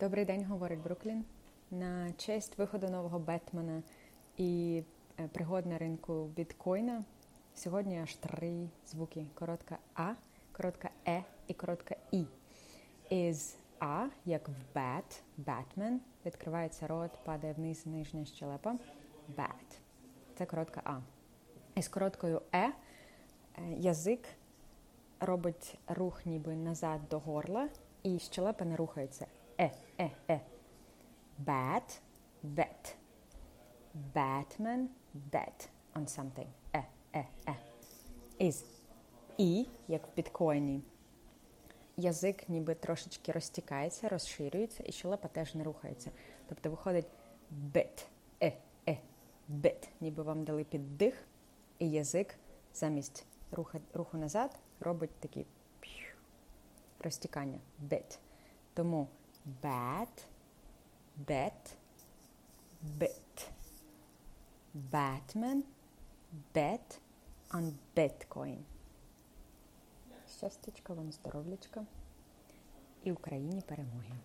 Добрий день, говорить Бруклін. На честь виходу нового Бетмена і е, пригод на ринку біткоїна сьогодні аж три звуки: коротка А, коротка Е і коротка І. Із А, як в Bat, Batman, відкривається рот, падає вниз нижня щелепа. Bat. Це коротка А. Із короткою е, язик робить рух ніби назад до горла, і щелепа не рухається. Е, е, е. Bat, bet. Batman, bet on something. Е, е, е. Із І, як в біткоїні. Язик ніби трошечки розтікається, розширюється, і щелепа теж не рухається. Тобто виходить bit, е, е, bit. Ніби вам дали піддих, і язик замість руху, руху назад робить такі розтікання. Bit. Тому bat, bet, bit. Batman, bet on Bitcoin. Щастячка вам, здоров'ячка і Україні перемоги.